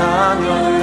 다녀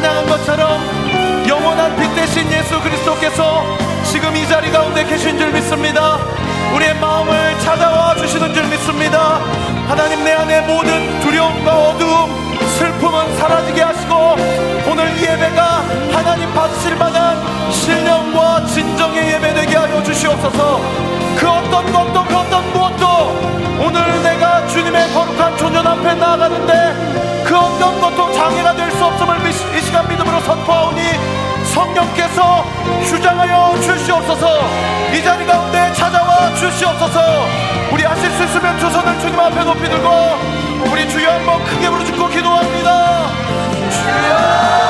찬양한 것처럼 영원한 빛 대신 예수 그리스도께서 지금 이 자리 가운데 계신 줄 믿습니다. 우리의 마음을 찾아와 주시는 줄 믿습니다. 하나님 내 안에 모든 두려움과 어두움, 슬픔은 사라지게 하시고 오늘 예배가 하나님 받으실 만한 신령과 진정의 예배되게 하여 주시옵소서 그 어떤 것도 그 어떤 무엇도 오늘 내가 주님의 거룩한 존전 앞에 나아가는데 그 어떤 것도 장애가 될 수 없음을 믿습니다 시간 믿음으로 선포하오니 성령께서 주장하여 주시옵소서. 이 자리 가운데 찾아와 주시옵소서. 우리 하실 수 있으면 두 손을 주님 앞에 높이 들고 우리 주여 한번 크게 부르짖고 기도합니다. 주여!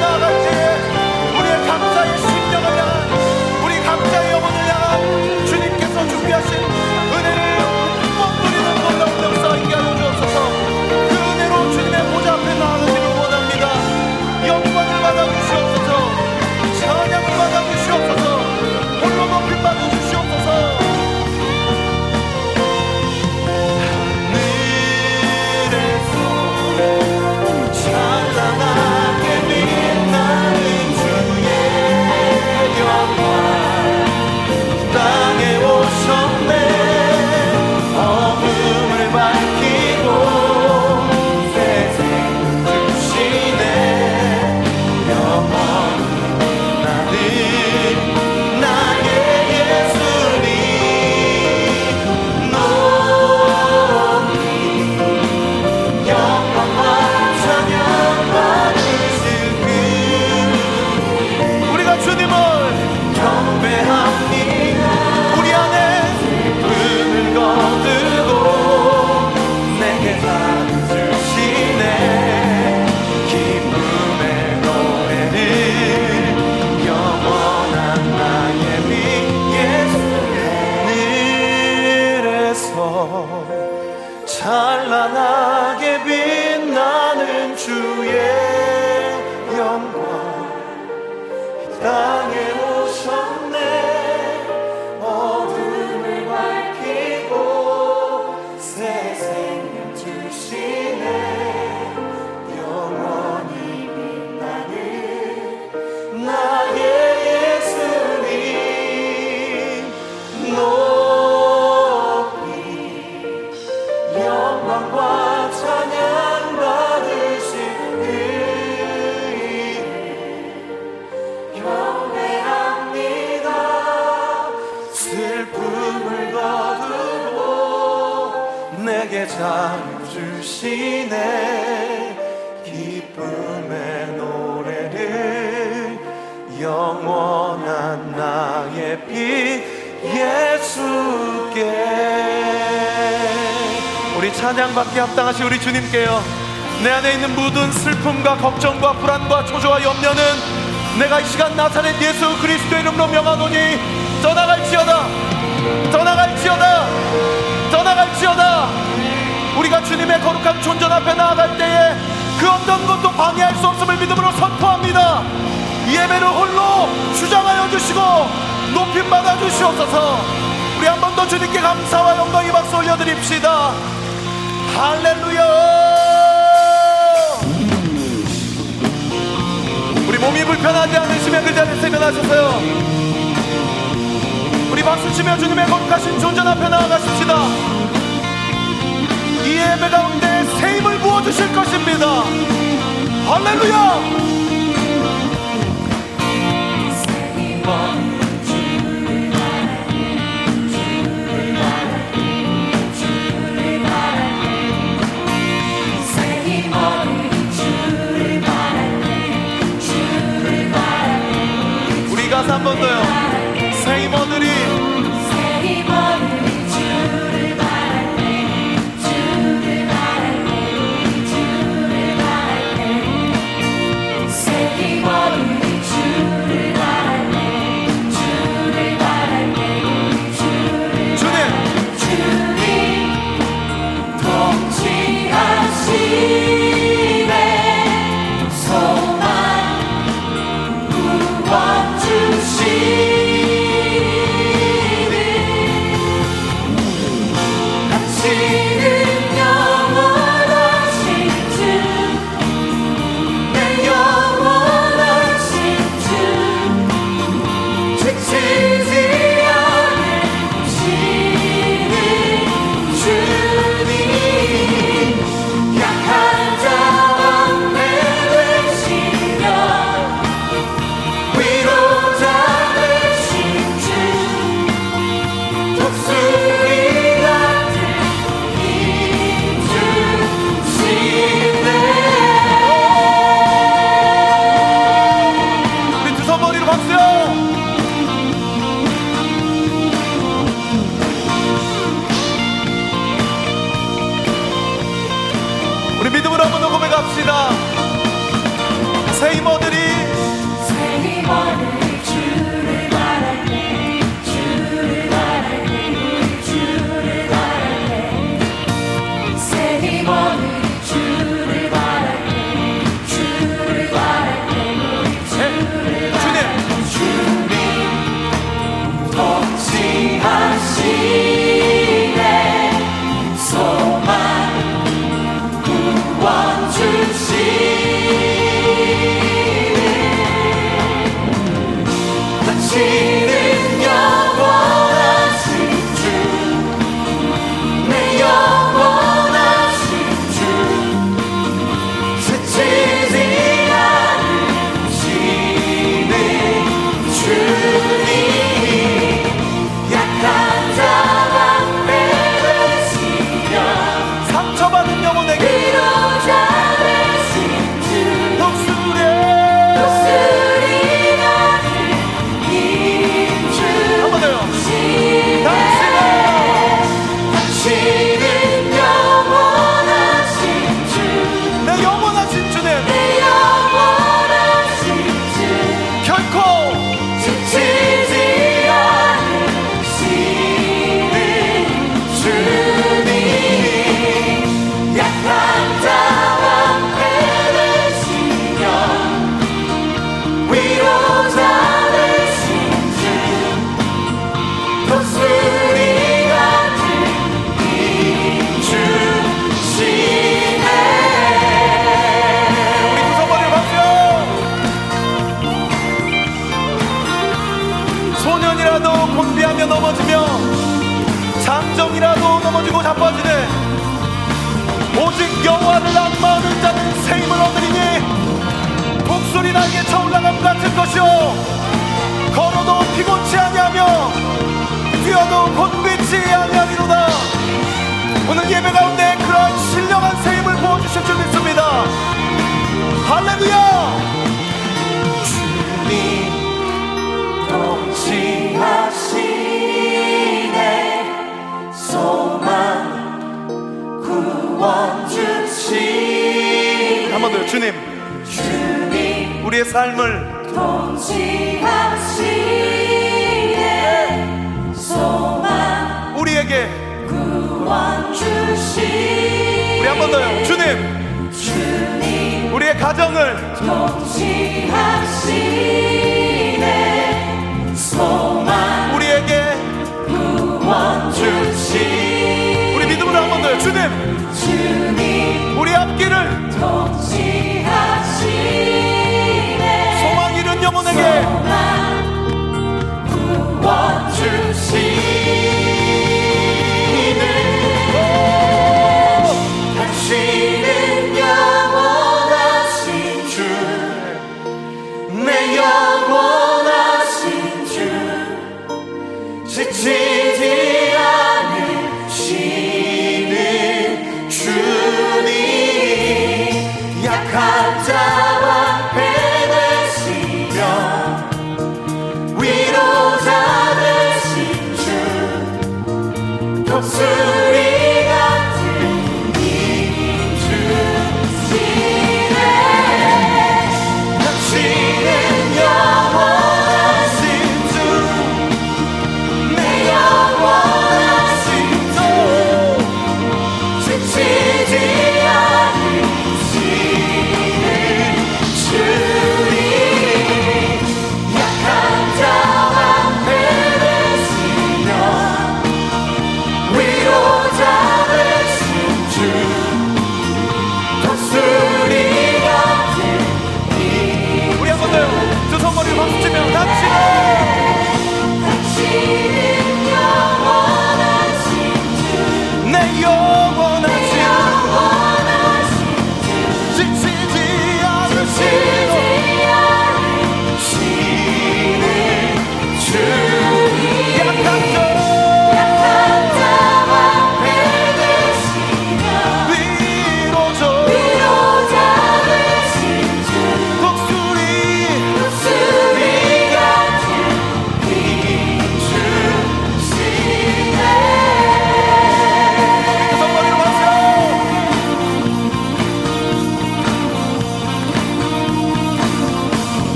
大哥。 찬양받기 합당하신 우리 주님께요. 내 안에 있는 모든 슬픔과 걱정과 불안과 초조와 염려는 내가 이 시간 나타낸 예수 그리스도의 이름으로 명하노니 떠나갈지어다. 떠나갈지어다. 떠나갈지어다. 우리가 주님의 거룩한 존전 앞에 나아갈 때에 그 어떤 것도 방해할 수 없음을 믿음으로 선포합니다 예배를 홀로 주장하여 주시고 높임 받아 주시옵소서. 우리 한 번 더 주님께 감사와 영광의 박수 올려드립시다. 할렐루야! 우리 몸이 불편하지 않으시면 그 자리에 세면하셔서요. 우리 박수치며 주님의 거룩하신 존전 앞에 나아가십시다. 이 예배 가운데 새 힘을 부어주실 것입니다. 할렐루야 한번 더요. 새 힘어들이 감정이라도 넘어지고 자빠지네. 오직 여호와를 악마하는 자는 새 힘을 얻으리니 목소리 날개 차올라감 같은 것이요. 걸어도 피곤치 아니하며 뛰어도 곤비치 아니하리로다. 오늘 예배 가운데 그러한 신령한 새 힘을 부어주실 줄 믿습니다. 할렐루야! 주님 통치하시네. 소망 구원 주시 한번 더요 주님 주님 우리의 삶을 통치하시네. 소망 우리에게 구원 주시 우리 한 번 더요. 주님 주님 우리의 가정을 통치하시네 소망 우리에게 구원 주시 우리 믿음으로 한 번 더요. 주님 주님 우리 앞길을 통치하시네. 소망 잃은 영혼에게 소망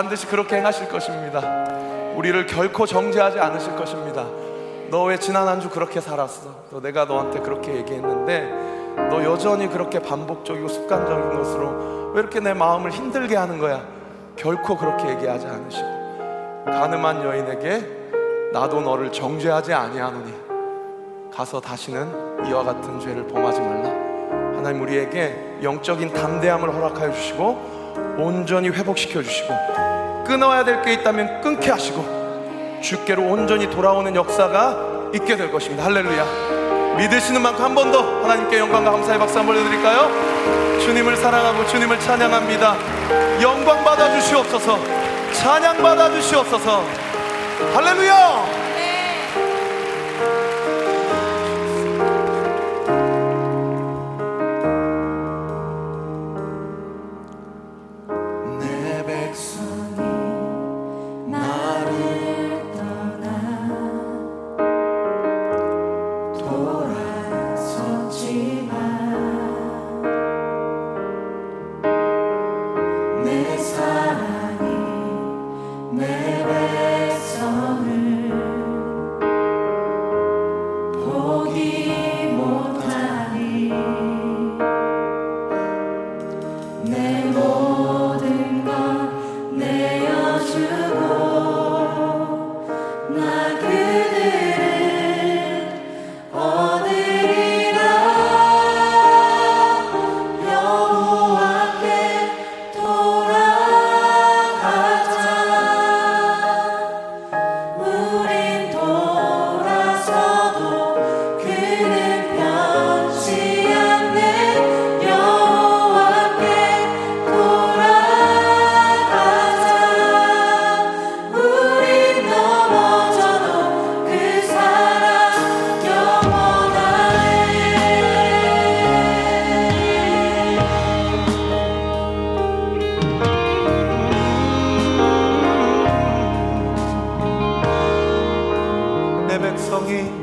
반드시 그렇게 행하실 것입니다. 우리를 결코 정죄하지 않으실 것입니다. 너 왜 지난 한 주 그렇게 살았어? 너 내가 너한테 그렇게 얘기했는데 너 여전히 그렇게 반복적이고 습관적인 것으로 왜 이렇게 내 마음을 힘들게 하는 거야? 결코 그렇게 얘기하지 않으시고 가늠한 여인에게 나도 너를 정죄하지 아니하노니 가서 다시는 이와 같은 죄를 범하지 말라. 하나님 우리에게 영적인 담대함을 허락하여 주시고 온전히 회복시켜 주시고 끊어야 될 게 있다면 끊게 하시고 주께로 온전히 돌아오는 역사가 있게 될 것입니다. 할렐루야. 믿으시는 만큼 한 번 더 하나님께 영광과 감사의 박수 한번 올려드릴까요? 주님을 사랑하고 주님을 찬양합니다. 영광 받아 주시옵소서. 찬양 받아 주시옵소서. 할렐루야. longing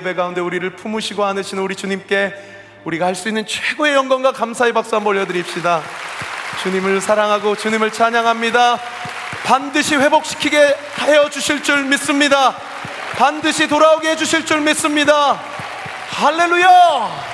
예배 가운데 우리를 품으시고 안으시는 우리 주님께 우리가 할 수 있는 최고의 영광과 감사의 박수 한번 올려드립시다. 주님을 사랑하고 주님을 찬양합니다. 반드시 회복시키게 하여 주실 줄 믿습니다. 반드시 돌아오게 해 주실 줄 믿습니다. 할렐루야!